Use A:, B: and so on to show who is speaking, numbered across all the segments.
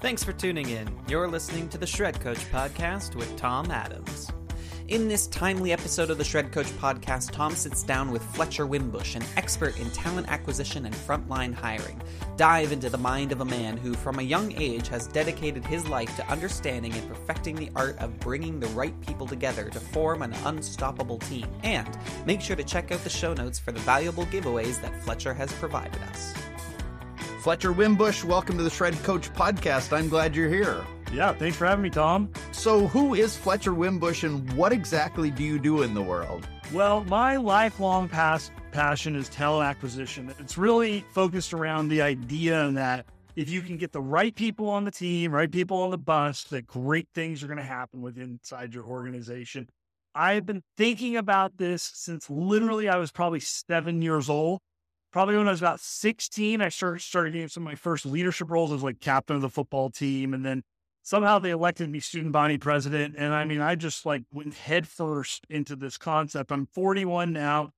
A: Thanks for tuning in. You're listening to the Shred Coach podcast with Tom Adams. In this timely episode of the Shred Coach podcast, Tom sits down with Fletcher Wimbush, an expert in talent acquisition and frontline hiring. Dive into the mind of a man who, from a young age, has dedicated his life to understanding and perfecting the art of bringing the right people together to form an unstoppable team. And make sure to check out the show notes for the valuable giveaways that Fletcher has provided us.
B: Fletcher Wimbush, welcome to the Shred Coach podcast. I'm glad you're here.
C: Yeah, thanks for having me, Tom.
B: So, who is Fletcher Wimbush and what exactly do you do in the world?
C: Well, my lifelong past passion is talent acquisition. It's really focused around the idea that if you can get the right people on the team, right people on the bus, that great things are going to happen within inside your organization. I've been thinking about this since literally I was probably seven years old. Probably when I was about 16, I started, started getting some of my first leadership roles as like captain of the football team. And then somehow they elected me student body president. And I mean, I just like went headfirst into this concept. I'm 41 now,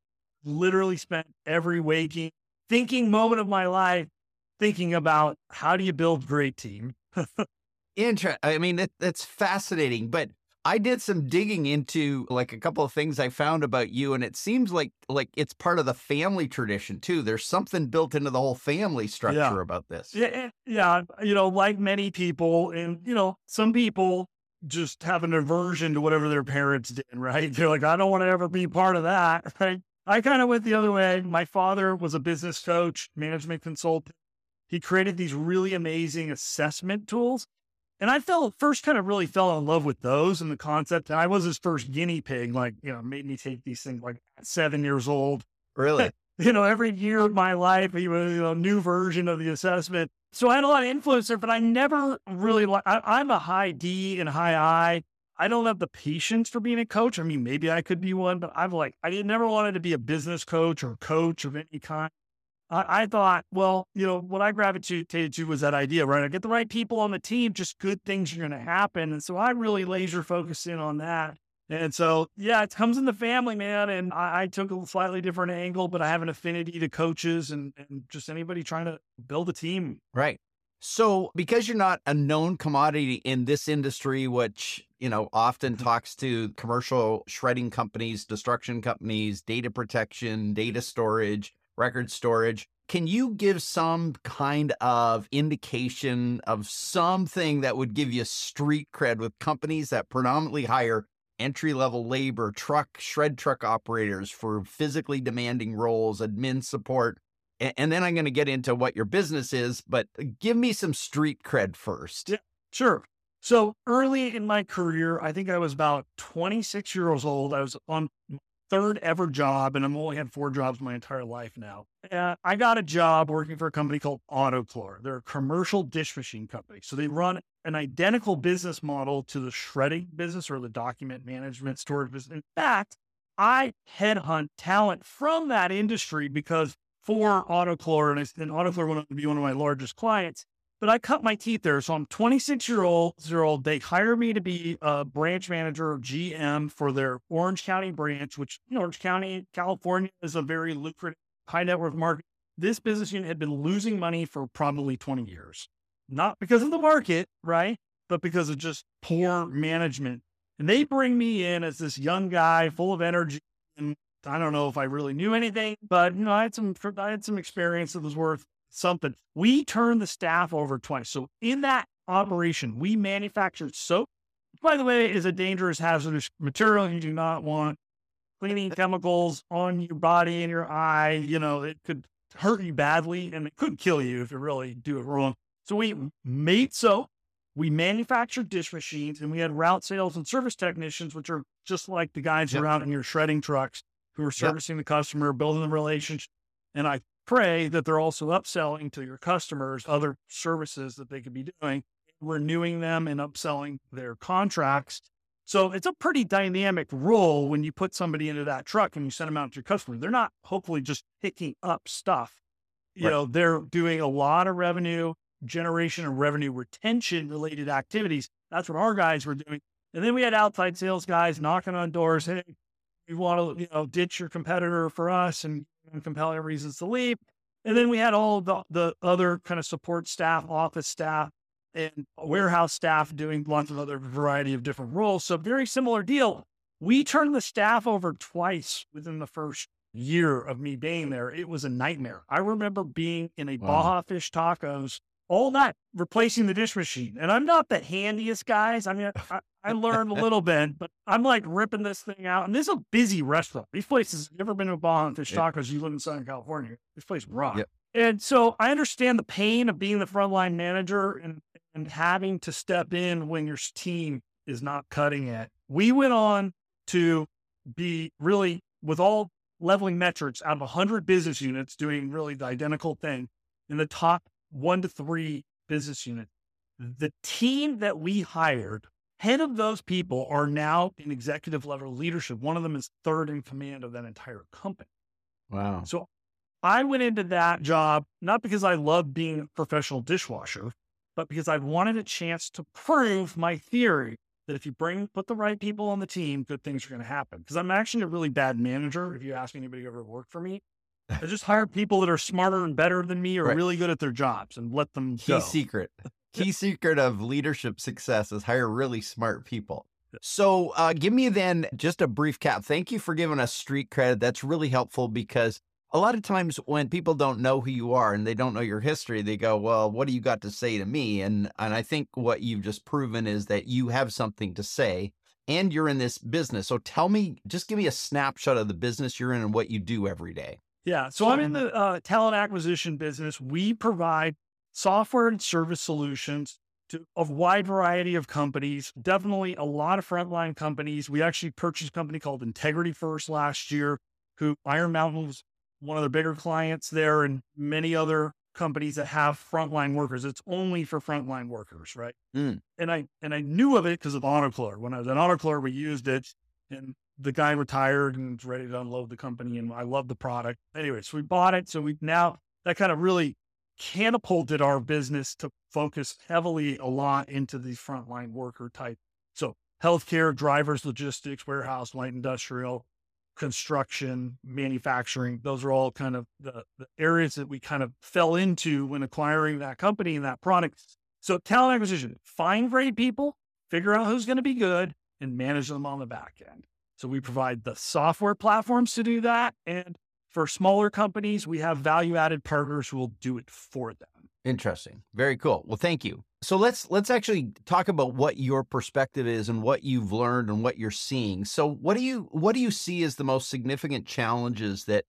C: literally spent every waking, thinking moment of my life thinking about how do you build great team.
B: Interesting. I mean, that, that's fascinating. But I did some digging into like a couple of things I found about you, and it seems like like it's part of the family tradition too. There's something built into the whole family structure
C: Yeah.
B: about this.
C: Yeah, eh, yeah. You know, like many people, and you know, some people just have an aversion to whatever their parents did. Right? They're like, I don't want to ever be part of that. Right? I kind of went the other way. My father was a business coach, management consultant. He created these really amazing assessment tools. And I felt first kind of really fell in love with those and the concept. And I was his first guinea pig, like, you know, made me take these things like seven years old
B: Really?
C: you know, every year of my life, he was you know, a new version of the assessment. So I had a lot of influence there, but I never really like, I, I'm a high D and high I. I don't have the patience for being a coach. I mean, maybe I could be one, but I've like, I never wanted to be a business coach or coach of any kind. I, I thought, well, you know, what I gravitated to was that idea, right? I get the right people on the team, just good things are going to happen. And so I really laser focus in on that. And so, yeah, it comes in the family, man. And I, I took a slightly different angle, but I have an affinity to coaches and, and just anybody trying to build a team.
B: Right. So, because you're not a known commodity in this industry, which, you know, often mm-hmm. talks to commercial shredding companies, destruction companies, data protection, data storage, record storage, can you give some kind of indication of something that would give you street cred with companies that predominantly hire entry level labor, truck, shred truck operators for physically demanding roles, admin support? And then I'm going to get into what your business is, but uh, give me some street cred first.
C: Yeah. Sure. So early in my career, I think I was about 26 years old. I was on third ever job, and I've only had four jobs my entire life now. Uh, I got a job working for a company called Auto-Chlor. They're a commercial dish machine company. So they run an identical business model to the shredding business or the document management storage business. In fact, I headhunt talent from that industry because for Auto-Chlor, and, I, and went on to be one of my largest clients but I cut my teeth there. So I'm 26 year old, year old. They hire me to be a branch manager GM for their Orange County branch, which you know, Orange County, California is a very lucrative high net worth market. This business unit had been losing money for probably 20 years, not because of the market, right? But because of just poor management. And they bring me in as this young guy full of energy. And I don't know if I really knew anything, but you know, I had some, I had some experience that was worth something. We turned the staff over twice. So in that operation, we manufactured soap. By the way, is a dangerous hazardous material. You do not want cleaning chemicals on your body and your eye. You know, it could hurt you badly and it could kill you if you really do it wrong. So we made soap. We manufactured dish machines and we had route sales and service technicians, which are just like the guys
B: Yep.
C: around in your shredding trucks who are servicing the customer, building the relationship. And I pray that they're also upselling to your customers other services that they could be doing, renewing them and upselling their contracts. So it's a pretty dynamic role when you put somebody into that truck and you send them out to your customer. They're not hopefully just picking up stuff. You
B: Right.
C: know, they're doing a lot of revenue generation and revenue retention related activities. That's what our guys were doing. And then we had outside sales guys knocking on doors. Hey, we want to, you know, ditch your competitor for us and compelling reasons to leave. And then we had all the, the other kind of support staff, office staff and warehouse staff doing lots of other variety of different roles. So very similar deal. We turned the staff over twice within the first year of me being there. It was a nightmare. I remember being in a wow. Baja Fish Tacos all night replacing the dish machine. And I'm not the handiest guys. I mean, I, I learned a little bit, but I'm like ripping this thing out. And this is a busy restaurant. These places, you ever been to a Baja Fish Tacos? You live in Southern California. This place rock. Yep. And so I understand the pain of being the frontline manager and, and having to step in when your team is not cutting it. We went on to be really, with all leveling metrics out of 100 business units doing really the identical thing in the top one to three business units. The team that we hired, head of those people are now in executive level leadership. One of them is third in command of that entire company.
B: Wow.
C: So I went into that job not because I loved being a professional dishwasher, but because I wanted a chance to prove my theory that if you bring put the right people on the team, good things are going to happen. Because I'm actually a really bad manager. If you ask anybody who ever worked for me, I just hire people that are smarter and better than me or right. really good at their jobs and let them
B: Key
C: go.
B: secret. Key secret of leadership success is hire really smart people. So, uh, give me then just a brief cap. Thank you for giving us street credit. That's really helpful because a lot of times when people don't know who you are and they don't know your history, they go, "Well, what do you got to say to me?" And and I think what you've just proven is that you have something to say and you're in this business. So tell me, just give me a snapshot of the business you're in and what you do every day.
C: Yeah, so I'm in the uh, talent acquisition business. We provide software and service solutions to a wide variety of companies. Definitely a lot of frontline companies. We actually purchased a company called Integrity First last year, who Iron Mountain was one of their bigger clients there and many other companies that have frontline workers. It's only for frontline workers, right? Mm. And I and I knew of it because of Auto-Chlor. When I was at Auto-Chlor, we used it, and the guy retired and was ready to unload the company, and I love the product. Anyway, so we bought it. So we now that kind of really catapulted our business to focus heavily a lot into the frontline worker type. So healthcare, drivers, logistics, warehouse, light industrial, construction, manufacturing. Those are all kind of the, the, areas that we kind of fell into when acquiring that company and that product. So talent acquisition, find great people, figure out who's going to be good and manage them on the back end. So we provide the software platforms to do that. And for smaller companies, we have value added partners who will do it for them.
B: Interesting. Very cool. Well, thank you. So let's let's actually talk about what your perspective is and what you've learned and what you're seeing. So what do you what do you see as the most significant challenges that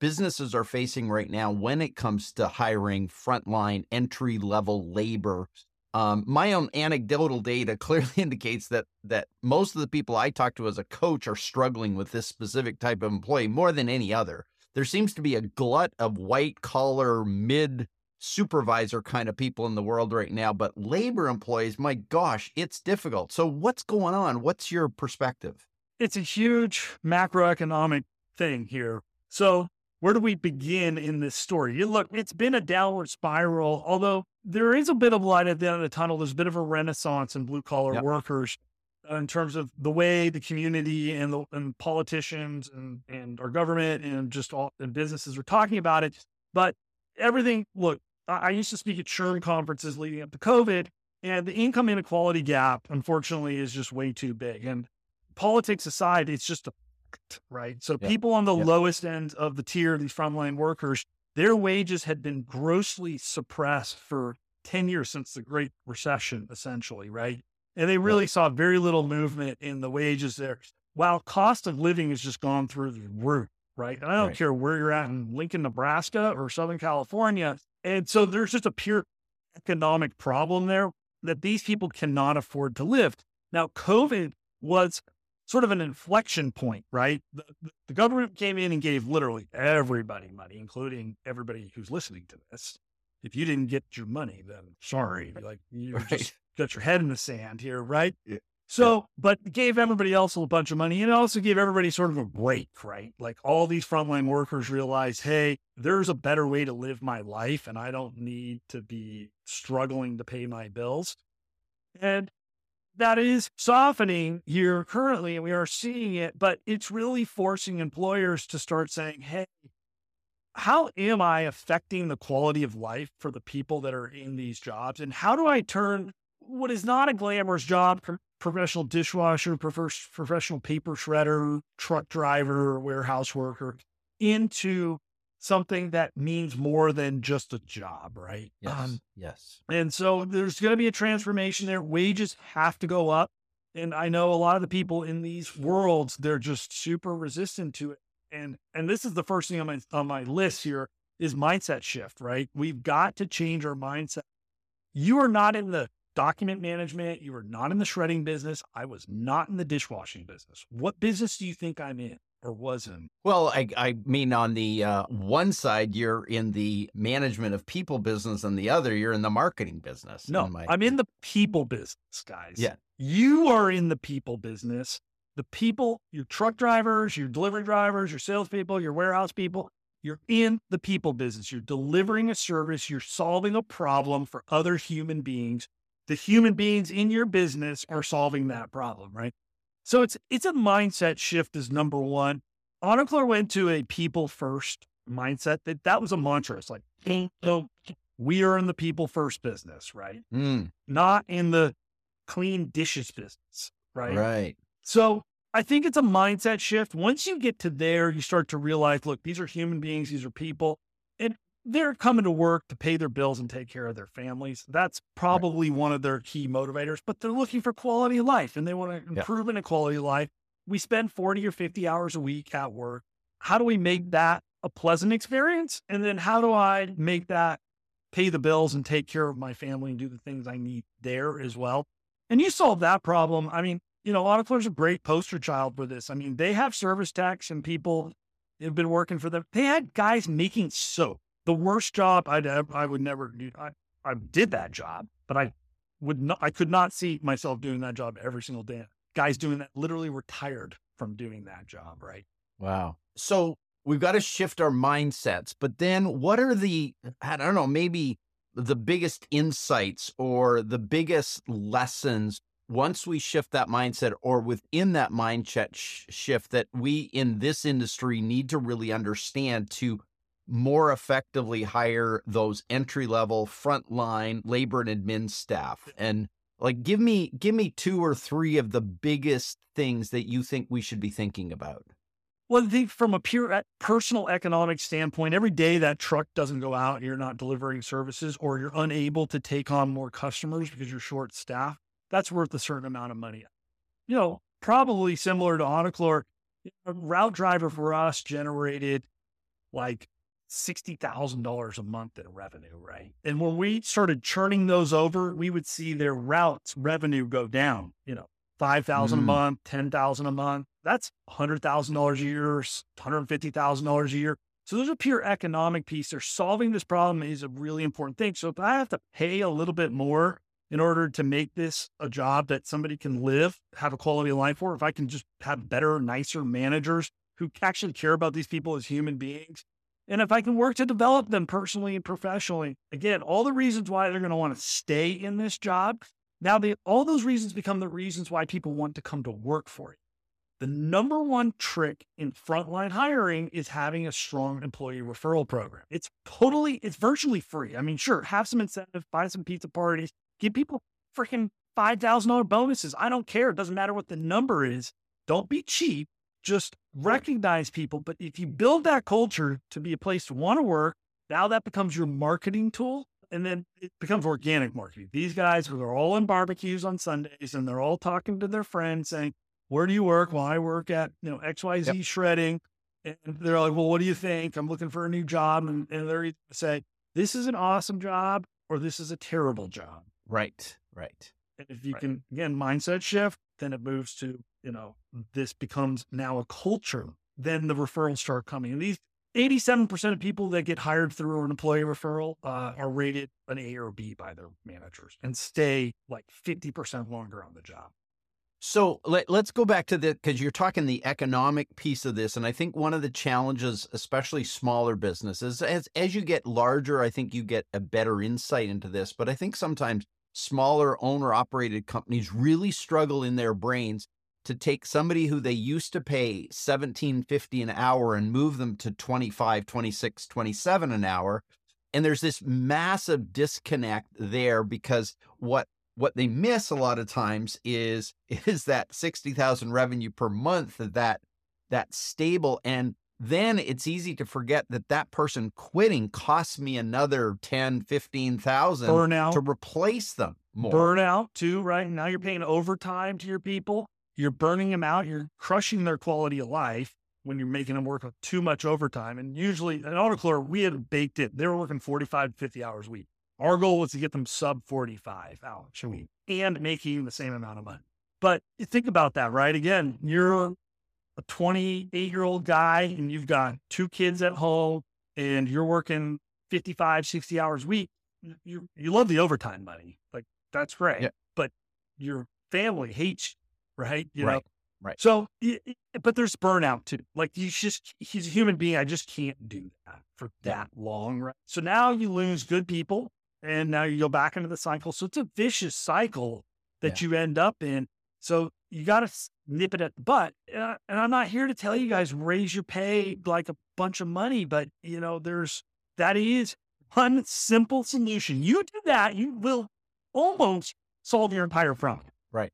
B: businesses are facing right now when it comes to hiring frontline entry level labor? Um, my own anecdotal data clearly indicates that that most of the people I talk to as a coach are struggling with this specific type of employee more than any other. There seems to be a glut of white collar mid supervisor kind of people in the world right now, but labor employees, my gosh, it's difficult. So, what's going on? What's your perspective?
C: It's a huge macroeconomic thing here. So, where do we begin in this story? You look, it's been a downward spiral, although there is a bit of light at the end of the tunnel. There's a bit of a renaissance in blue collar yep. workers uh, in terms of the way the community and the and politicians and, and our government and just all and businesses are talking about it. But everything, look, I used to speak at churn conferences leading up to COVID, and the income inequality gap, unfortunately, is just way too big. And politics aside, it's just a fact, right. So yeah. people on the yeah. lowest end of the tier, these frontline workers, their wages had been grossly suppressed for 10 years since the Great Recession, essentially, right? And they really yeah. saw very little movement in the wages there. While cost of living has just gone through the roof, right? And I don't right. care where you're at in Lincoln, Nebraska or Southern California, and so there's just a pure economic problem there that these people cannot afford to live. Now, COVID was sort of an inflection point, right? The, the, government came in and gave literally everybody money, including everybody who's listening to this. If you didn't get your money, then sorry, like you right. just got your head in the sand here, right? Yeah. So, but gave everybody else a bunch of money and also gave everybody sort of a break, right? Like all these frontline workers realized, hey, there's a better way to live my life and I don't need to be struggling to pay my bills. And that is softening here currently, and we are seeing it, but it's really forcing employers to start saying, hey, how am I affecting the quality of life for the people that are in these jobs? And how do I turn what is not a glamorous job, professional dishwasher, professional paper shredder, truck driver, warehouse worker, into something that means more than just a job, right?
B: Yes. Um, yes.
C: And so there's going to be a transformation there. Wages have to go up. And I know a lot of the people in these worlds, they're just super resistant to it. And and this is the first thing on my on my list here is mindset shift, right? We've got to change our mindset. You are not in the document management. You are not in the shredding business. I was not in the dishwashing business. What business do you think I'm in? Or wasn't?
B: Well, I, I mean, on the uh, one side, you're in the management of people business, and the other, you're in the marketing business.
C: No, my... I'm in the people business, guys.
B: Yeah.
C: You are in the people business. The people, your truck drivers, your delivery drivers, your salespeople, your warehouse people, you're in the people business. You're delivering a service, you're solving a problem for other human beings. The human beings in your business are solving that problem, right? So it's it's a mindset shift is number one. Auto-Chlor went to a people first mindset. That that was a mantra. It's like so we are in the people first business, right?
B: Mm.
C: Not in the clean dishes business, right?
B: Right.
C: So I think it's a mindset shift. Once you get to there, you start to realize, look, these are human beings, these are people. And they're coming to work to pay their bills and take care of their families. That's probably right. one of their key motivators, but they're looking for quality of life and they want to improve yeah. in quality of life. We spend 40 or 50 hours a week at work. How do we make mm. that a pleasant experience? And then how do I make that pay the bills and take care of my family and do the things I need there as well? And you solve that problem. I mean, you know, Auto-Chlor's a great poster child for this. I mean, they have service techs and people have been working for them. They had guys making soap the worst job I'd ever, I would never do. I, I did that job, but I would not, I could not see myself doing that job every single day. Guys doing that literally retired from doing that job, right?
B: Wow. So we've got to shift our mindsets, but then what are the, I don't know, maybe the biggest insights or the biggest lessons once we shift that mindset or within that mindset sh- shift that we in this industry need to really understand to more effectively hire those entry level frontline labor and admin staff. And like give me give me two or three of the biggest things that you think we should be thinking about.
C: Well i think from a pure uh, personal economic standpoint every day that truck doesn't go out and you're not delivering services or you're unable to take on more customers because you're short staffed that's worth a certain amount of money. You know probably similar to Auto-Chlor, a route driver for us generated like $60,000 a month in revenue, right? And when we started churning those over, we would see their routes revenue go down, you know, 5,000 mm. a month, 10,000 a month. That's $100,000 a year, $150,000 a year. So there's a pure economic piece. They're solving this problem is a really important thing. So if I have to pay a little bit more in order to make this a job that somebody can live, have a quality of life for, if I can just have better, nicer managers who actually care about these people as human beings and if I can work to develop them personally and professionally, again, all the reasons why they're going to want to stay in this job. Now, they, all those reasons become the reasons why people want to come to work for you. The number one trick in frontline hiring is having a strong employee referral program. It's totally, it's virtually free. I mean, sure, have some incentive, buy some pizza parties, give people freaking $5,000 bonuses. I don't care. It doesn't matter what the number is. Don't be cheap just recognize people. But if you build that culture to be a place to want to work, now that becomes your marketing tool. And then it becomes organic marketing. These guys are all in barbecues on Sundays and they're all talking to their friends saying, Where do you work? Well, I work at, you know, XYZ yep. shredding. And they're like, Well, what do you think? I'm looking for a new job. And, and they're say, This is an awesome job or this is a terrible job.
B: Right. Right.
C: And if you
B: right.
C: can, again, mindset shift, then it moves to, you know, this becomes now a culture. Then the referrals start coming. And these 87% of people that get hired through an employee referral uh, are rated an A or B by their managers and stay like 50% longer on the job.
B: So let, us go back to the because you're talking the economic piece of this, and I think one of the challenges, especially smaller businesses, as as you get larger, I think you get a better insight into this. But I think sometimes smaller owner operated companies really struggle in their brains to take somebody who they used to pay 1750 an hour and move them to 25, 26, 27 an hour. And there's this massive disconnect there because what what they miss a lot of times is is that 60,000 revenue per month that that stable and then it's easy to forget that that person quitting costs me another 10 15,000
C: burnout
B: to replace them more.
C: burnout too right now you're paying overtime to your people you're burning them out you're crushing their quality of life when you're making them work too much overtime and usually at autoclarer we had baked it they were working 45 to 50 hours a week our goal was to get them sub 45 hours a week and making the same amount of money. But think about that, right? Again, you're a 28 year old guy and you've got two kids at home and you're working 55, 60 hours a week. You, you love the overtime money. Like that's great.
B: Yeah.
C: But your family hates right? You
B: right.
C: know?
B: Right.
C: So, but there's burnout too. Like he's just, he's a human being. I just can't do that for that long. Right. So now you lose good people and now you go back into the cycle. So it's a vicious cycle that yeah. you end up in. So you got to nip it at the butt. And, and I'm not here to tell you guys raise your pay like a bunch of money, but you know, there's that is one simple solution. You do that, you will almost solve your entire problem.
B: Right.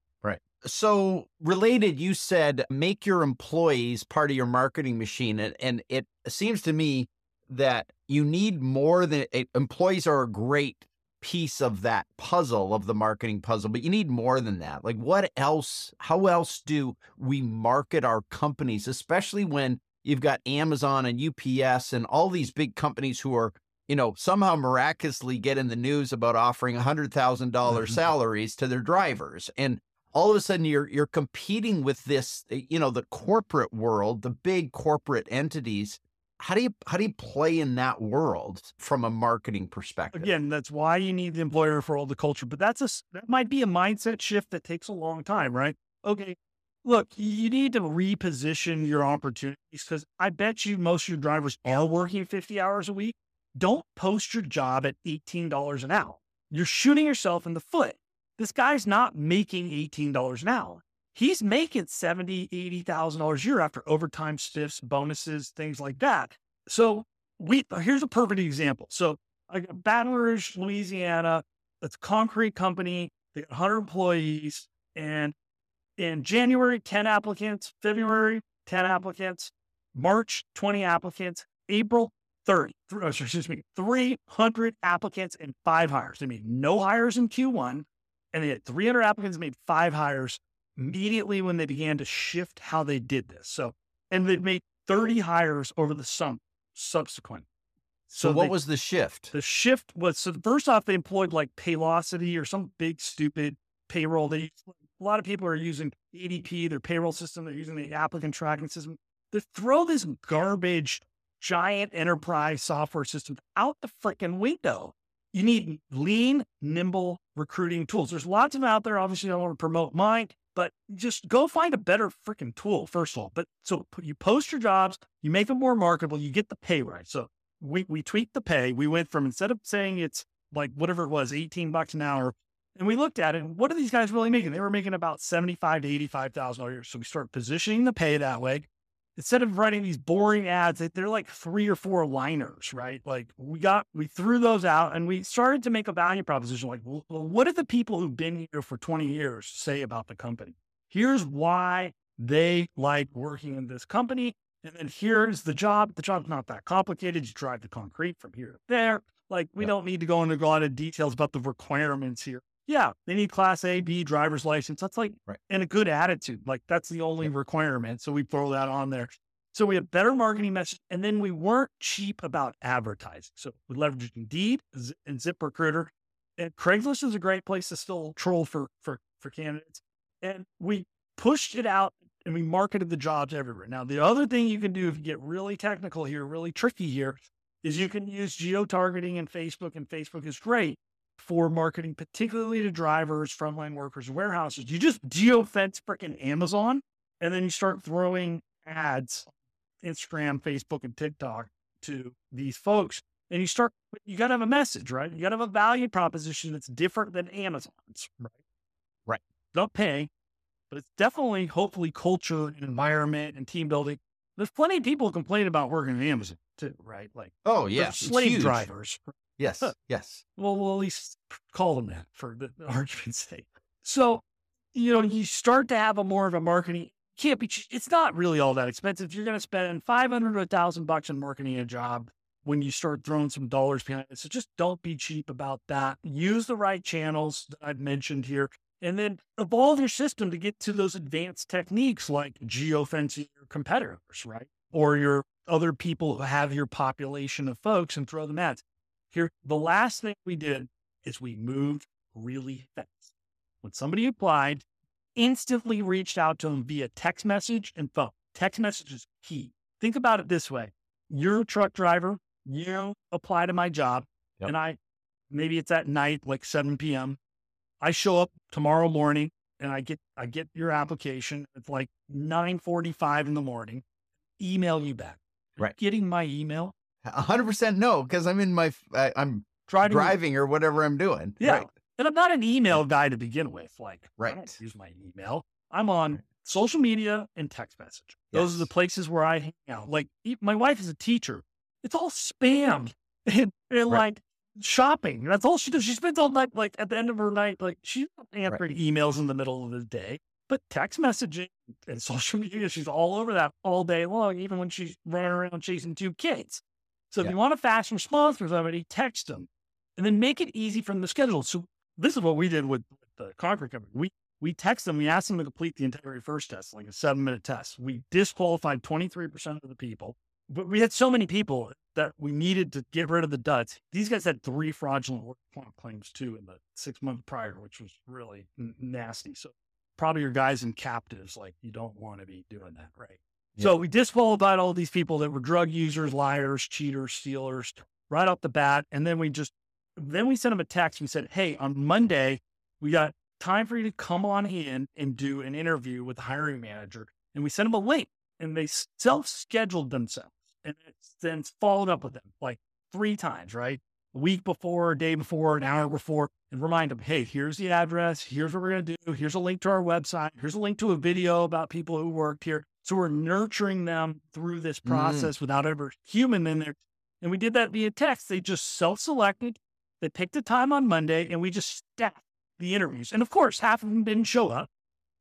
B: So related, you said make your employees part of your marketing machine, and, and it seems to me that you need more than employees are a great piece of that puzzle of the marketing puzzle but you need more than that like what else how else do we market our companies especially when you've got Amazon and UPS and all these big companies who are you know somehow miraculously get in the news about offering $100,000 mm-hmm. salaries to their drivers and all of a sudden you're you're competing with this eh, you know the corporate world the big corporate entities. How do you how do you play in that world from a marketing perspective?
C: Again that's why you need the employer for all the culture but that's a that might be a mindset shift that takes a long time right? Okay look you need to reposition your opportunities because i bet you most of your drivers are working 50 hours a week. Don't post your job at $18 an hour. You're shooting yourself in the foot this guy's not making $18 an hour he's making seventy, eighty thousand dollars a year after overtime stiffs, bonuses, things like that. So we uh, here's a perfect example. So I got Baton Rouge, Louisiana. It's a concrete company. They got 100 employees, and in January, 10 applicants. February, 10 applicants. March, 20 applicants. April, 30. Oh, excuse me, 300 applicants and five hires. They mean, no hires in Q1, and they had 300 applicants, made five hires mm. immediately when they began to shift how they did this. So, and they made 30 hires over the summer subsequent.
B: So, so what they, was the shift?
C: The shift was so first off, they employed like Paylocity or some big stupid payroll. They a lot of people are using ADP, their payroll system. They're using the applicant tracking system. They throw this garbage giant enterprise software system out the freaking window. You need lean, nimble recruiting tools. There's lots of them out there. Obviously, I don't want to promote mine but just go find a better freaking tool first of all. But so you post your jobs, you make them more marketable, you get the pay right. So we we tweaked the pay. We went from instead of saying it's like whatever it was, 18 bucks an hour, and we looked at it. what are these guys really making? They were making about 75 to 85,000 a year. So we start positioning the pay that way instead of writing these boring ads, they're like three or four liners, right? Like we got, we threw those out and we started to make a value proposition. Like, well, what do the people who've been here for 20 years say about the company? Here's why they like working in this company. And then here's the job. The job's not that complicated. You drive the concrete from here to there. Like, we don't need to go into a lot of details about the requirements here yeah, they need class A, B driver's license. That's like, right. and a good attitude. Like that's the only requirement. So we throw that on there. So we have better marketing message. And then we weren't cheap about advertising. So we leveraged Indeed and ZipRecruiter. And Craigslist is a great place to still troll for, for, for candidates. And we pushed it out and we marketed the jobs everywhere. Now, the other thing you can do if you get really technical here, really tricky here, is you can use geo targeting and Facebook, and Facebook is great for marketing, particularly to drivers, frontline workers, warehouses. You just geofence freaking Amazon, and then you start throwing ads, Instagram, Facebook, and TikTok to these folks. And you start, you got to have a message, right? You got to have a value proposition that's different than Amazon's, right?
B: Right.
C: Don't pay, but it's definitely, hopefully, culture and environment and team building. There's plenty of people complain about working at Amazon too, right? Like,
B: oh yeah,
C: slave drivers.
B: Yes, yes.
C: Well, we'll at least call them that for the argument's sake. So, you know, you start to have a more of a marketing. Can't be. It's not really all that expensive. You're going to spend five hundred to a thousand bucks on marketing a job when you start throwing some dollars behind it. So just don't be cheap about that. Use the right channels that I've mentioned here, and then evolve your system to get to those advanced techniques like geofencing your competitors, right? Or your other people who have your population of folks and throw them ads. Here, the last thing we did is we moved really fast. When somebody applied, instantly reached out to them via text message and phone. Text message is key. Think about it this way. You're a truck driver, you apply to my job,
B: Yep.
C: and I maybe it's at night, like 7 p.m. I show up tomorrow morning and I get I get your application. It's like 9:45 in the morning. Email you back.
B: Right.
C: Getting my email.
B: A hundred percent no, because I'm in my I,
C: am to
B: driving or whatever I'm doing.
C: Yeah.
B: Right.
C: And I'm not an email guy to begin with. Like, right. I don't
B: Right.
C: use my email. I'm on social media and text message. Those are the places where I hang out. Like, my wife is a teacher. It's all spam and, and
B: Right.
C: like shopping. That's all she does. She spends all night, like at the end of her night, like she's not answering emails in the middle of the day, but text messaging and social media, she's all over that all day long, even when she's running around chasing two kids. So if
B: Yeah.
C: you want a fast response from somebody, text them and then make it easy from the schedule. So this is what we did with, with the concrete company. We we text them, we asked them to complete the integrity first test, like a seven minute test. We disqualified 23% of the people, but we had so many people that we needed to get rid of the duds. These guys had three fraudulent work claims too in the six months prior, which was really n- nasty. So probably your guys in captives, like you don't want to be doing that, right? So we disqualified all these people that were drug users, liars, cheaters, stealers right off the bat. And then we just, then we sent them a text. We said, Hey, on Monday, we got time for you to come on in and do an interview with the hiring manager. And we sent them a link and they self scheduled themselves and then followed up with them like three times, right? A week before, a day before, an hour before, and remind them, hey, here's the address. Here's what we're going to do. Here's a link to our website. Here's a link to a video about people who worked here. So we're nurturing them through this
B: Mm.
C: process without ever human in there. And we did that via text. They just self selected. They picked a time on Monday and we just stacked the interviews. And of course, half of them didn't show up,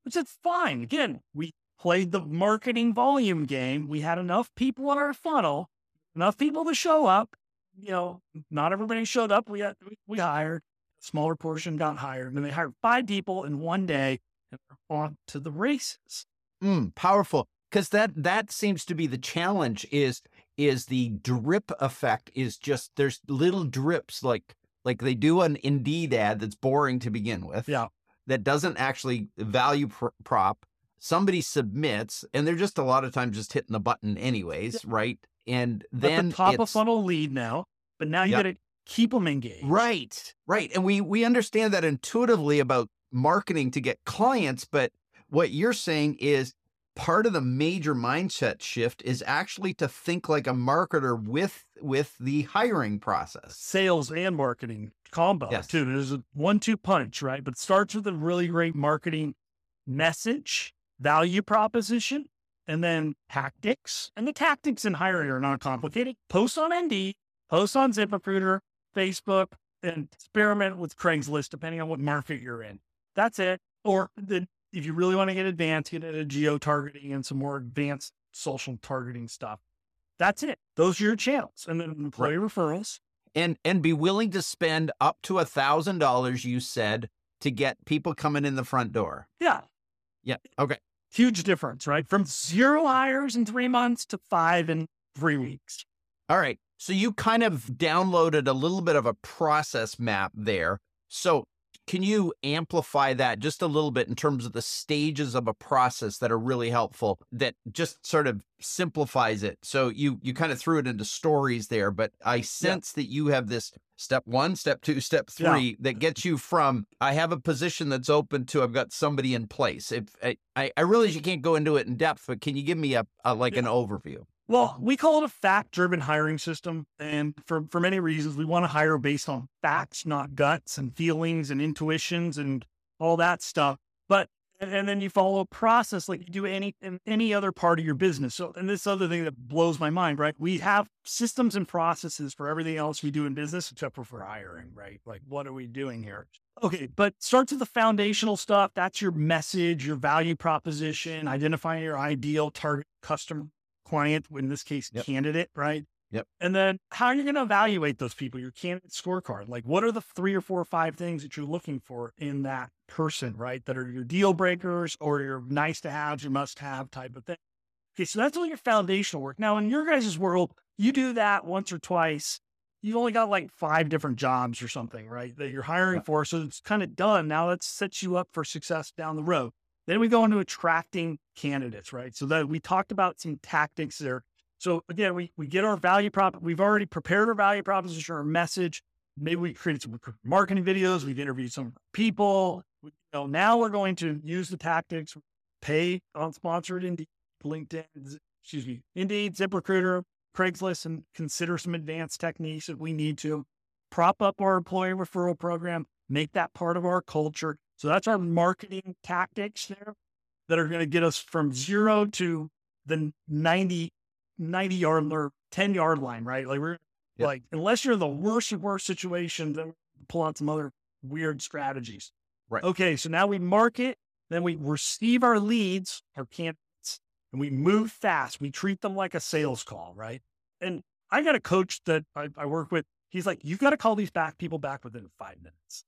C: which is fine. Again, we played the marketing volume game. We had enough people in our funnel, enough people to show up. You know, not everybody showed up. We had, we, hired a smaller portion got hired, and they hired five people in one day, and they're on to the races.
B: Mm, powerful. Because that that seems to be the challenge is is the drip effect is just there's little drips like like they do an Indeed ad that's boring to begin with.
C: Yeah.
B: That doesn't actually value pr- prop. Somebody submits, and they're just a lot of times just hitting the button anyways, right? And then
C: the top of funnel lead now, but now you got to keep them engaged.
B: Right, right. And we we understand that intuitively about marketing to get clients, but what you're saying is part of the major mindset shift is actually to think like a marketer with with the hiring process.
C: sales and marketing combo
B: Yes.
C: too. There's a one-two punch, right? But starts with a really great marketing message, value proposition, and then tactics. And the tactics in hiring are not complicated. Post on Indeed post on ZipRecruiter, Facebook, and experiment with Craigslist, depending on what market you're in. That's it. Or the, if you really want to get advanced, get into geo targeting and some more advanced social targeting stuff. That's it. Those are your channels. And then employee referrals.
B: And and be willing to spend up to a thousand dollars, you said, to get people coming in the front door.
C: Yeah.
B: Yeah. Okay.
C: Huge difference, right? From zero hires in three months to five in three weeks.
B: All right. So you kind of downloaded a little bit of a process map there. So can you amplify that just a little bit in terms of the stages of a process that are really helpful that just sort of simplifies it? So you you kind of threw it into stories there, but I sense that you have this step 1, step 2, step
C: Yeah.
B: 3 that gets you from I have a position that's open to I've got somebody in place. If I I, realize you can't go into it in depth, but can you give me a, a like an overview?
C: Well, we call it a fact driven hiring system. And for, for many reasons, we want to hire based on facts, not guts and feelings and intuitions and all that stuff. But and, then you follow a process like you do any any other part of your business. So, and this other thing that blows my mind, right? We have systems and processes for everything else we do in business, except for for hiring, right? Like, what are we doing here? Okay, but starts with the foundational stuff. That's your message, your value proposition, identifying your ideal target customer client, in this case, yep. candidate, right?
B: Yep.
C: And then how are you going to evaluate those people, your candidate scorecard? Like, what are the three or four or five things that you're looking for in that person, right? That are your deal breakers or your nice to haves, your must have type of thing. Okay. So that's all your foundational work. Now, in your guys' world, you do that once or twice. You've only got like five different jobs or something, right? That you're hiring for. So it's kind of done. Now that sets you up for success down the road. Then we go into attracting candidates, right? So that we talked about some tactics there so again, we, we get our value prop. We've already prepared our value proposition, our message. Maybe we created some marketing videos. We've interviewed some people. We, you know, now we're going to use the tactics, pay on sponsored Indeed, LinkedIn, excuse me, Indeed, ZipRecruiter, Craigslist, and consider some advanced techniques if we need to. Prop up our employee referral program, make that part of our culture. So that's our marketing tactics there that are going to get us from zero to the 90 90 yard or 10 yard line, right? Like we're yep. like, unless you're in the worst of worst situation, then pull out some other weird strategies.
B: Right.
C: Okay. So now we market, then we receive our leads, our candidates, and we move fast. We treat them like a sales call, right? And I got a coach that I, I work with. He's like, you've got to call these back people back within five minutes.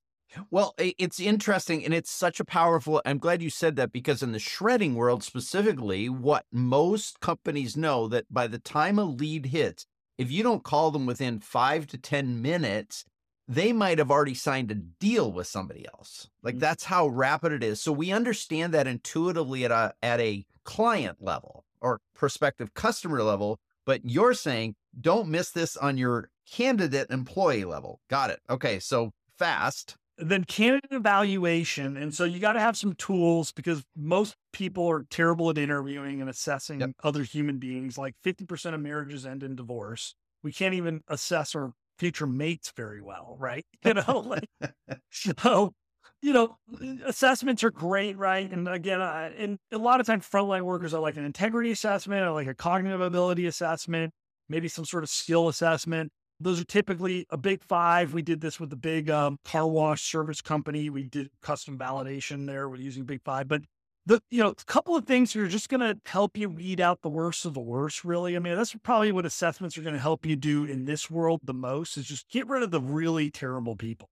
B: Well, it's interesting and it's such a powerful. I'm glad you said that because in the shredding world specifically, what most companies know that by the time a lead hits, if you don't call them within five to 10 minutes, they might have already signed a deal with somebody else. Like mm. that's how rapid it is. So we understand that intuitively at a at a client level or prospective customer level, but you're saying don't miss this on your candidate employee level. Got it. Okay, so fast
C: then candidate evaluation. And so you got to have some tools because most people are terrible at interviewing and assessing yep. other human beings. Like 50% of marriages end in divorce. We can't even assess our future mates very well, right? You know, like, so, you know, assessments are great, right? And again, I, and a lot of times frontline workers are like an integrity assessment or like a cognitive ability assessment, maybe some sort of skill assessment. Those are typically a big five. We did this with the big um, car wash service company. We did custom validation there with using big five. But the you know, a couple of things that are just going to help you weed out the worst of the worst. Really, I mean, that's probably what assessments are going to help you do in this world the most is just get rid of the really terrible people.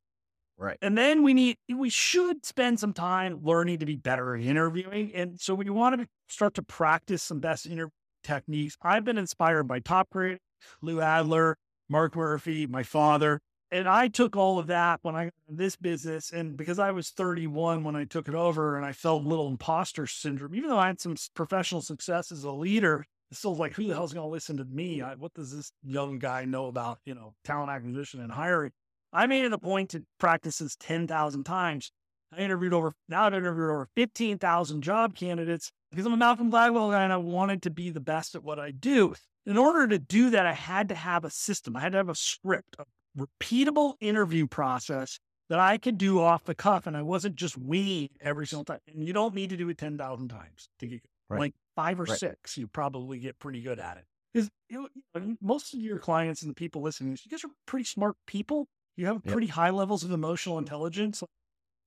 B: Right.
C: And then we need, we should spend some time learning to be better at interviewing. And so we want to start to practice some best interview techniques. I've been inspired by Top Grade, Lou Adler, Mark Murphy, my father. And I took all of that when I this business. And because I was 31 when I took it over and I felt a little imposter syndrome, even though I had some professional success as a leader, it's still like, who the hell's going to listen to me? I, what does this young guy know about, you know, talent acquisition and hiring? I made it a point to practice this 10,000 times. I interviewed over, now I've interviewed over 15,000 job candidates because I'm a Malcolm Gladwell guy and I wanted to be the best at what I do in order to do that, I had to have a system. I had to have a script, a repeatable interview process that I could do off the cuff. And I wasn't just winging every single time. And you don't need to do it 10,000 times to get right. like five or right. six. You probably get pretty good at it. Because you know, most of your clients and the people listening, you guys are pretty smart people. You have pretty yep. high levels of emotional mm. intelligence.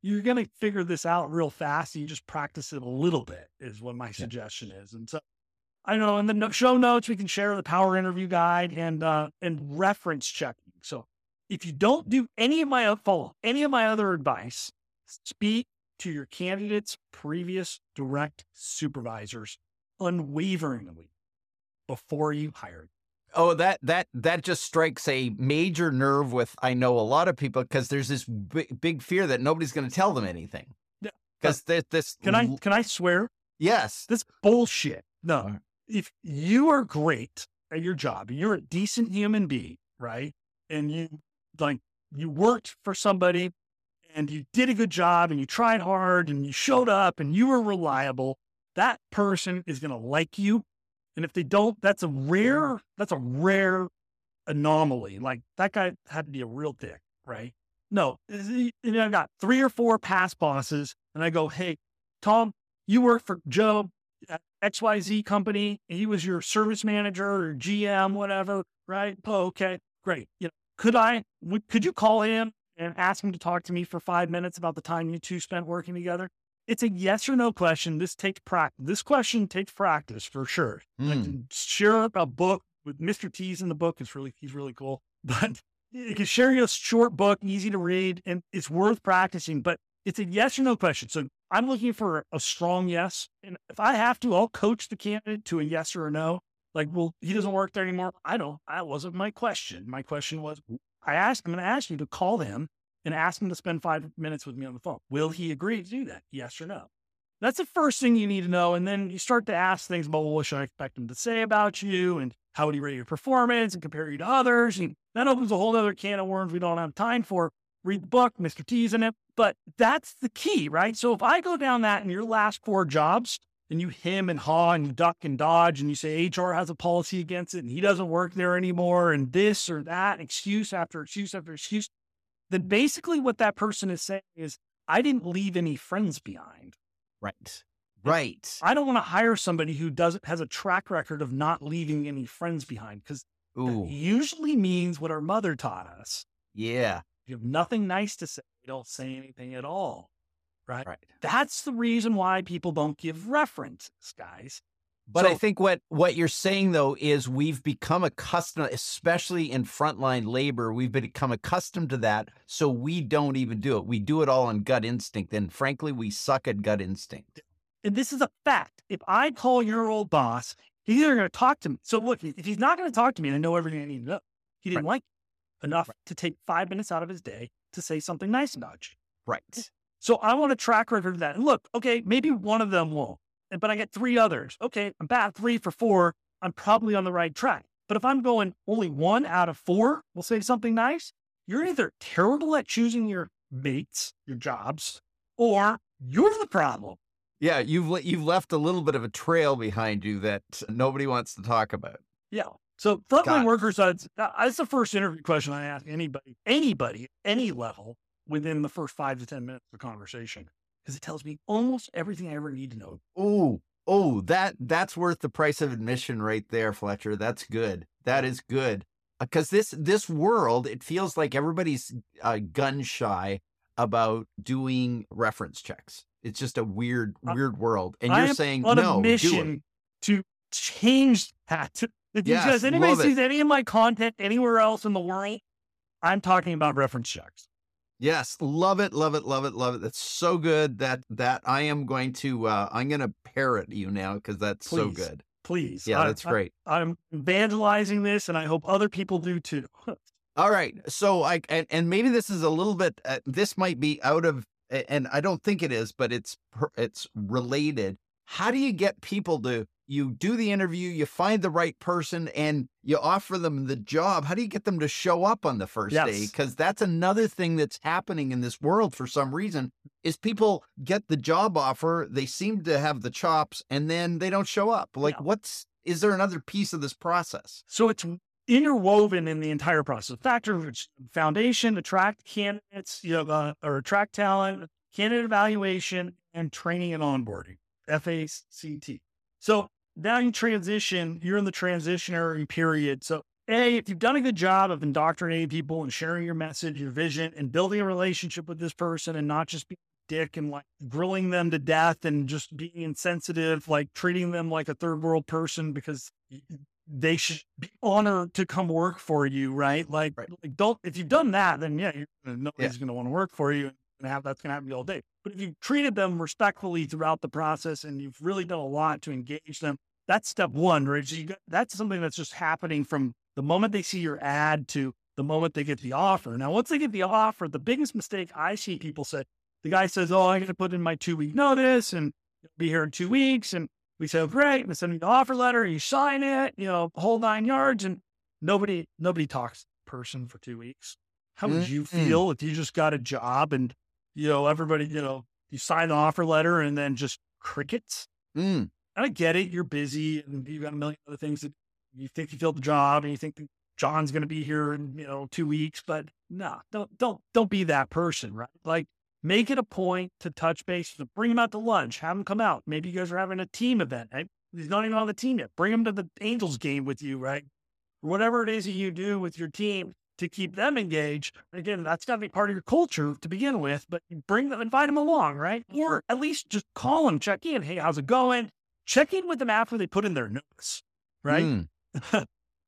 C: You're going to figure this out real fast. And You just practice it a little bit, is what my suggestion is. And so I know in the show notes we can share the power interview guide and uh, and reference checking. So if you don't do any of my follow any of my other advice, speak to your candidate's previous direct supervisors unwaveringly before you hire.
B: Oh, that that that just strikes a major nerve with I know a lot of people because there's this big, big fear that nobody's going to tell them anything. Because this, this
C: can I can I swear?
B: Yes,
C: this bullshit. No, if you are great at your job, you're a decent human being, right? And you like you worked for somebody and you did a good job and you tried hard and you showed up and you were reliable, that person is going to like you. And if they don't, that's a rare, that's a rare anomaly. Like that guy had to be a real dick, right? No, I've got three or four past bosses and I go, Hey, Tom, you work for Joe XYZ company, he was your service manager or GM, whatever, right? Oh, okay, great. You know, could I, could you call him and ask him to talk to me for five minutes about the time you two spent working together? It's a yes or no question. This takes practice. This question takes practice for sure.
B: Mm.
C: I can share a book with Mr. T's in the book. It's really, he's really cool. But you can share a short book, easy to read, and it's worth practicing. But it's a yes or no question. So I'm looking for a strong yes. And if I have to, I'll coach the candidate to a yes or a no. Like, well, he doesn't work there anymore. I don't. That wasn't my question. My question was, I asked, I'm going to ask you to call him and ask him to spend five minutes with me on the phone. Will he agree to do that? Yes or no? That's the first thing you need to know. And then you start to ask things about, well, what should I expect him to say about you? And how would he rate your performance and compare you to others? And that opens a whole other can of worms we don't have time for. Read the book, Mr. T's in it. But that's the key, right? So if I go down that in your last four jobs and you him and haw and you duck and dodge and you say HR has a policy against it and he doesn't work there anymore and this or that, excuse after excuse after excuse, then basically what that person is saying is, I didn't leave any friends behind.
B: Right. Right.
C: I don't want to hire somebody who doesn't has a track record of not leaving any friends behind because usually means what our mother taught us.
B: Yeah.
C: You have nothing nice to say. You don't say anything at all. Right.
B: Right.
C: That's the reason why people don't give references, guys.
B: But
C: So-
B: I think what what you're saying though is we've become accustomed, especially in frontline labor, we've become accustomed to that, so we don't even do it. We do it all on gut instinct, and frankly, we suck at gut instinct.
C: And this is a fact. If I call your old boss, he's either going to talk to me. So look, if he's not going to talk to me, and I know everything I need to know, he didn't like enough to take five minutes out of his day to say something nice about you.
B: Right.
C: So I want a track record of that. And look, okay, maybe one of them won't, and- but I get three others. Okay, I'm back three for four. I'm probably on the right track. But if I'm going only one out of four will say something nice, you're either terrible at choosing your mates, your jobs, or you're the problem.
B: Yeah, you've le- you've left a little bit of a trail behind you that nobody wants to talk about.
C: Yeah. So frontline workers, that's, that's the first interview question I ask anybody, anybody, any level within the first five to 10 minutes of the conversation, because it tells me almost everything I ever need to know.
B: Oh, oh, that that's worth the price of admission right there, Fletcher. That's good. That is good. Because this this world, it feels like everybody's uh, gun shy about doing reference checks. It's just a weird, weird world. And
C: I
B: you're saying no,
C: a
B: do it.
C: mission to change that. If you
B: Yes,
C: guys, anybody
B: it.
C: sees any of my content anywhere else in the world, I'm talking about reference checks.
B: Yes, love it, love it, love it, love it. That's so good that that I am going to uh I'm going to parrot you now because that's so good.
C: Please.
B: Yeah,
C: I-
B: that's great.
C: I'm evangelizing this, and I hope other people do too.
B: All right. So I and, and maybe this is a little bit uh, this might be out of and I don't think it is, but it's it's related. How do you get people to you do the interview, you find the right person and you offer them the job? How do you get them to show up on the first day? Cuz that's another thing that's happening in this world for some reason is people get the job offer, they seem to have the chops and then they don't show up. Like
C: Yeah.
B: what's is there another piece of this process?
C: So it's interwoven in the entire process. Factor which foundation, attract candidates, you know, uh, or attract talent, candidate evaluation, and training and onboarding. FACT. So now you transition, you're in the transitionary period. So A, if you've done a good job of indoctrinating people and sharing your message, your vision, and building a relationship with this person and not just being a dick and like grilling them to death and just being insensitive, like treating them like a third world person because they should be honored to come work for you, right? Like,
B: Right.
C: like don't if you've done that, then yeah, you're, nobody's going to want to work for you, and have that's going to happen all day. But if you've treated them respectfully throughout the process and you've really done a lot to engage them, that's step one, right? So got, that's something that's just happening from the moment they see your ad to the moment they get the offer. Now, once they get the offer, the biggest mistake I see people say, the guy says, "Oh, I'm going to put in my two week notice and be here in two weeks," and we say, oh, great. They send me the offer letter. You sign it, you know, whole nine yards. And nobody, nobody talks person for two weeks. How would you
B: Mm-mm.
C: feel if you just got a job and, you know, everybody, you know, you sign the offer letter and then just crickets?
B: Mm.
C: And I get it. You're busy and you've got a million other things that you think you filled the job and you think that John's going to be here in, you know, two weeks, but no, don't, don't, don't be that person, right? Like make it a point to touch base. Bring him out to lunch, have him come out. Maybe you guys are having a team event. Right? He's not even on the team yet. Bring him to the Angels game with you, right? Whatever it is that you do with your team to keep them engaged. Again, that's got to be part of your culture to begin with, but bring them, invite them along, right? Or at least just call them, check in. Hey, how's it going? Check in with them after they put in their notice, right? Mm.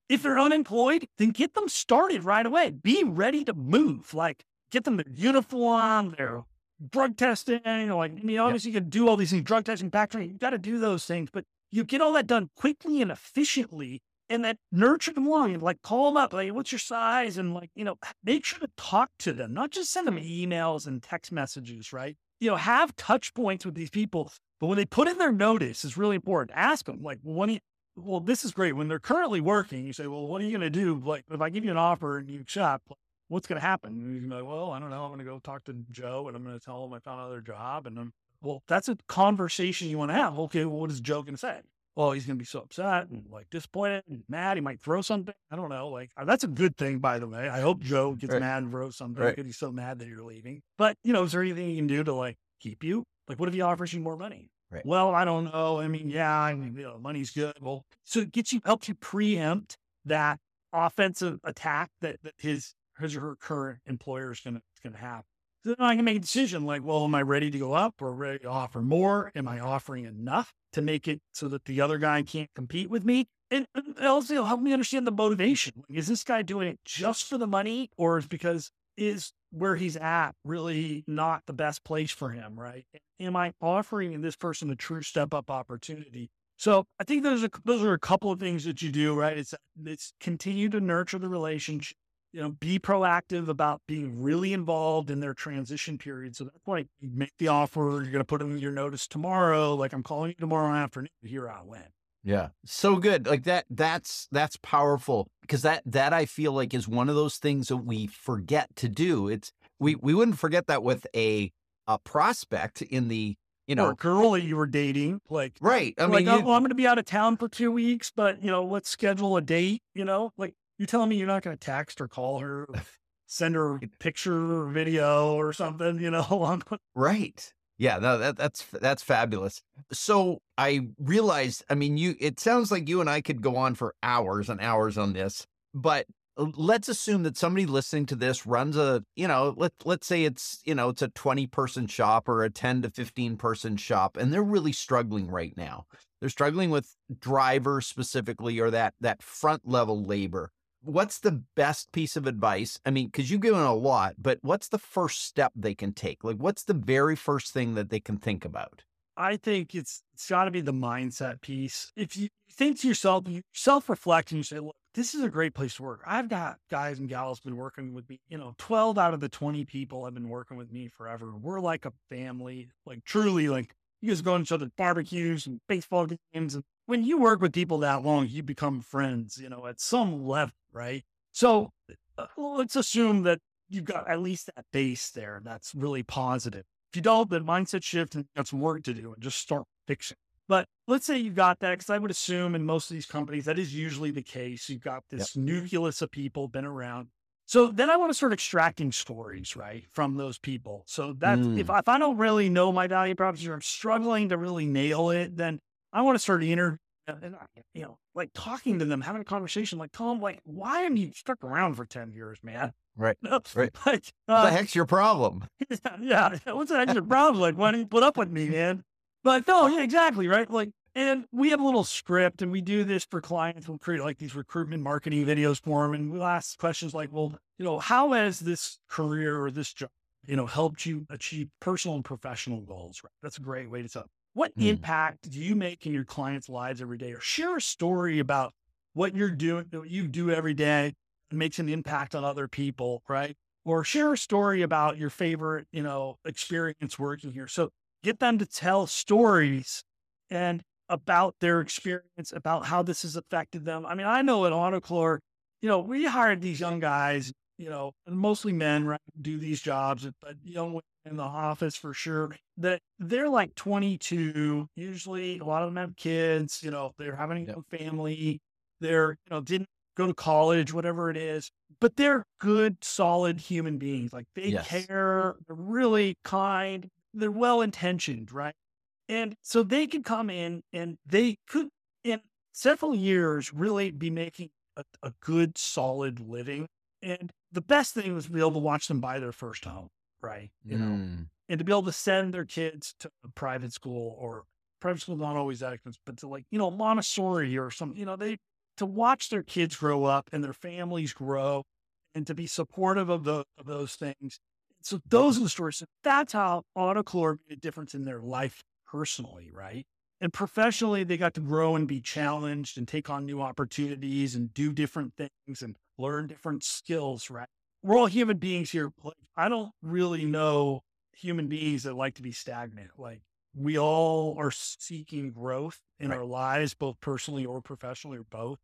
C: if they're unemployed, then get them started right away. Be ready to move. Like get them their uniform, their drug testing. Like, I mean, obviously yep. you can do all these things, drug testing, backtracking. You got to do those things, but you get all that done quickly and efficiently and then nurture them along and like call them up, like, what's your size? And like, you know, make sure to talk to them, not just send them mm. emails and text messages, right? You know, have touch points with these people. But when they put in their notice, it's really important. Ask them, like, when you, well, this is great. When they're currently working, you say, well, what are you going to do? Like, if I give you an offer and you accept, what's going to happen? And you're like, well, I don't know. I'm going to go talk to Joe and I'm going to tell him I found another job. And I'm, well, that's a conversation you want to have. Okay, well, what is Joe going to say? Well, he's going to be so upset and like disappointed and mad. He might throw something. I don't know. Like uh, that's a good thing, by the way. I hope Joe gets right. mad and throws something right. because he's so mad that you're leaving. But you know, is there anything you can do to like keep you? Like, what if he offers you more money? Right. Well, I don't know. I mean, yeah, I mean, you know, money's good. Well, so it gets you helps you preempt that offensive attack that, that his his or her current employer is gonna gonna have. So then I can make a decision like, well, am I ready to go up or ready to offer more? Am I offering enough to make it so that the other guy can't compete with me? And, also help me understand the motivation. Is this guy doing it just for the money or is because is where he's at really not the best place for him, right? Am I offering this person a true step up opportunity? So I think those are those are a couple of things that you do, right? It's it's continue to nurture the relationship, you know, be proactive about being really involved in their transition period. So that's why you make the offer, you're going to put in your notice tomorrow. Like I'm calling you tomorrow afternoon. Here I went.
B: Yeah. So good. Like that that's that's powerful because that that I feel like is one of those things that we forget to do. It's we mm-hmm. we wouldn't forget that with a a prospect in the you know,
C: or girl that you were dating, like
B: right.
C: I mean, like, oh, I'm going to be out of town for two weeks, but you know, let's schedule a date. You know, like you're telling me you're not going to text or call her, send her a picture or video or something, you know?
B: right. Yeah, no, that, that's that's fabulous. So I realized, I mean, you. It sounds like you and I could go on for hours and hours on this, but let's assume that somebody listening to this runs a, you know, let let's say it's you know it's a twenty person shop or a ten to fifteen person shop, and they're really struggling right now. They're struggling with drivers specifically, or that that front level labor what's the best piece of advice? I mean, because you've given a lot, but what's the first step they can take? Like, what's the very first thing that they can think about?
C: I think it's it's got to be the mindset piece. If you think to yourself, you self reflect and you say, look, this is a great place to work. I've got guys and gals been working with me, you know, 12 out of the 20 people have been working with me forever. We're like a family, like truly like you guys go on each other's barbecues and baseball games. And when you work with people that long, you become friends, you know, at some level right? So uh, let's assume that you've got at least that base there. That's really positive. If you don't, then mindset shift and got some work to do and just start fixing. But let's say you got that, because I would assume in most of these companies that is usually the case. You've got this yep. nucleus of people been around. So then I want to start extracting stories, right, from those people. So that mm. if, if I don't really know my value proposition, I'm struggling to really nail it, then I want to start inter- and you know, like talking to them, having a conversation, like tell them, like, why am you stuck around for ten years, man?
B: Right, right. Like, uh, what the heck's your problem?
C: Yeah, yeah. What's the heck's your problem? Like, why don't you put up with me, man? But no, yeah, exactly, right. Like, and we have a little script, and we do this for clients. We'll create like these recruitment marketing videos for them, and we'll ask questions like, well, you know, how has this career or this job, you know, helped you achieve personal and professional goals? Right. That's a great way to tell. What mm. impact do you make in your clients' lives every day? Or share a story about what you're doing, what you do every day and makes an impact on other people, right? Or share a story about your favorite, you know, experience working here. So get them to tell stories and about their experience, about how this has affected them. I mean, I know at Auto-Chlor, you know, we hired these young guys, you know, mostly men, right, do these jobs, but young in the office for sure that they're like 22 usually a lot of them have kids you know they're having a yep. family they're you know didn't go to college, whatever it is, but they're good, solid human beings. Like they
B: Yes.
C: care, they're really kind, they're well intentioned, right? And so they could come in and they could, in several years, really be making a, a good, solid living. And the best thing was to be able to watch them buy their first home, right? You know,
B: Mm,
C: and to be able to send their kids to a private school or private school not always that expensive, but to like, you know, Montessori or something, you know, they to watch their kids grow up and their families grow and to be supportive of, the, of those things. So those are the stories. So that's how Auto-Chlor made a difference in their life personally, right? And professionally, they got to grow and be challenged and take on new opportunities and do different things and learn different skills, right? We're all human beings here. Like, I don't really mm. know human beings that like to be stagnant. Like we all are seeking growth in
B: Right.
C: our lives, both personally or professionally or both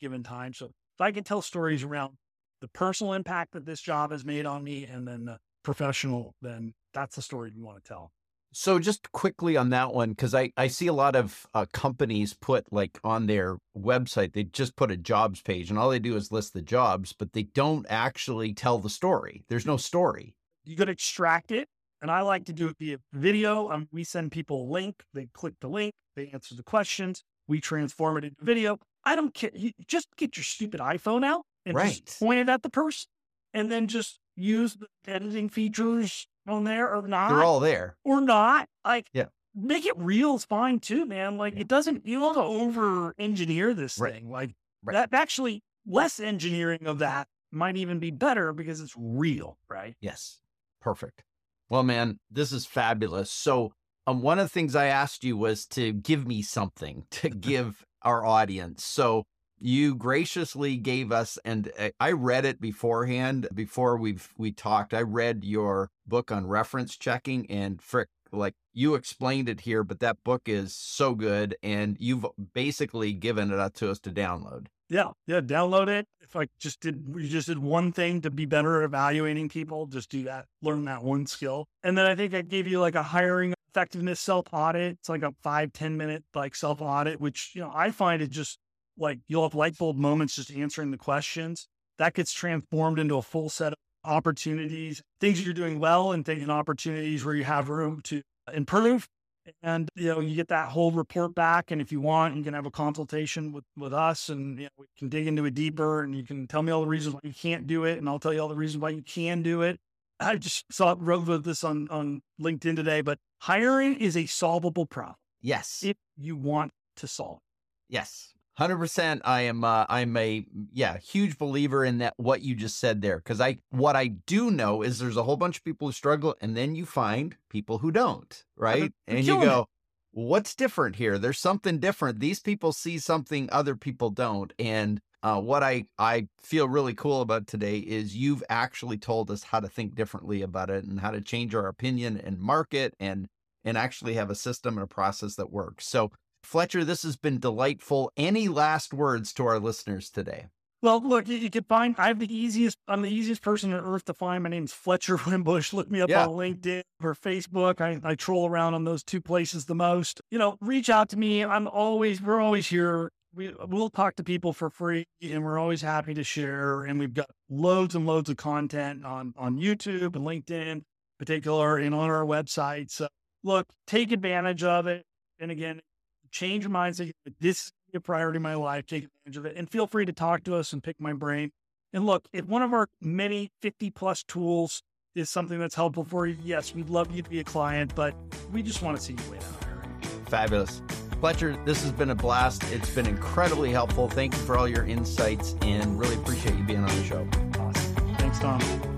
C: given time. So if I can tell stories around the personal impact that this job has made on me and then the professional, then that's the story you want to tell.
B: So just quickly on that one, because I, I see a lot of uh, companies put like on their website, they just put a jobs page and all they do is list the jobs, but they don't actually tell the story. There's no story.
C: You got to extract it. And I like to do it via video. Um, we send people a link. They click the link. They answer the questions. We transform it into video. I don't care. You just get your stupid iPhone out and
B: Right.
C: just point it at the person and then just use the editing features on there or not.
B: They're all there.
C: or not. Like,
B: Yeah.
C: make it real is fine too, man. Like,
B: Yeah.
C: it doesn't, you don't over engineer this
B: Right.
C: thing. Like,
B: Right.
C: that actually, less engineering of that might even be better because it's real, right?
B: Yes. Perfect. Well, man, this is fabulous. So, um, one of the things I asked you was to give me something to give our audience. So, you graciously gave us, and I- I read it beforehand. Before we've we talked, I read your book on reference checking, and frick, like you explained it here, but that book is so good, and you've basically given it up to us to download.
C: Yeah. Yeah. Download it. If I just did, we just did one thing to be better at evaluating people, just do that, learn that one skill. And then I think I gave you like a hiring effectiveness self audit. It's like a five ten minute like self audit, which, you know, I find it just like you'll have light bulb moments just answering the questions. That gets transformed into a full set of opportunities, things you're doing well and taking opportunities where you have room to improve. And you know, you get that whole report back. And if you want, you can have a consultation with, with us and you know, we can dig into it deeper and you can tell me all the reasons why you can't do it. And I'll tell you all the reasons why you can do it. I just saw wrote about this on, on LinkedIn today, but hiring is a solvable problem
B: Yes.
C: if you want to solve. it.
B: Yes. 100% I am uh, I'm a yeah, huge believer in that what you just said there cuz I what I do know is there's a whole bunch of people who struggle and then you find people who don't, right? And you go what's different here? There's something different. These people see something other people don't and uh, what I, I feel really cool about today is you've actually told us how to think differently about it and how to change our opinion and market and and actually have a system and a process that works. So Fletcher, this has been delightful. Any last words to our listeners today?
C: Well, look, you, can find, I have the easiest, I'm the easiest person on earth to find. My name's Fletcher Wimbush. Look me up
B: Yeah.
C: on LinkedIn or Facebook. I, I troll around on those two places the most. You know, reach out to me. I'm always, we're always here. We, we'll talk to people for free and we're always happy to share. And we've got loads and loads of content on, on YouTube and LinkedIn in particular and on our website. So look, take advantage of it. And again, change your mindset. This is a priority in my life. Take advantage of it. And feel free to talk to us and pick my brain. And look, if one of our many 50 plus tools is something that's helpful for you, yes, we'd love you to be a client, but we just want to see you win out here.
B: Fabulous. Fletcher, this has been a blast. It's been incredibly helpful. Thank you for all your insights and really appreciate you being on the show.
C: Awesome. Thanks, Tom.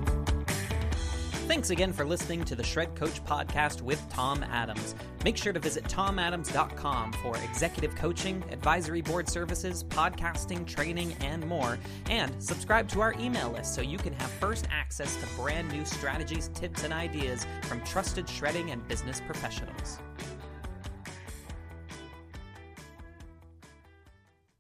A: Thanks again for listening to the Shred Coach podcast with Tom Adams. Make sure to visit tomadams.com for executive coaching, advisory board services, podcasting, training, and more. And subscribe to our email list so you can have first access to brand new strategies, tips, and ideas from trusted shredding and business professionals.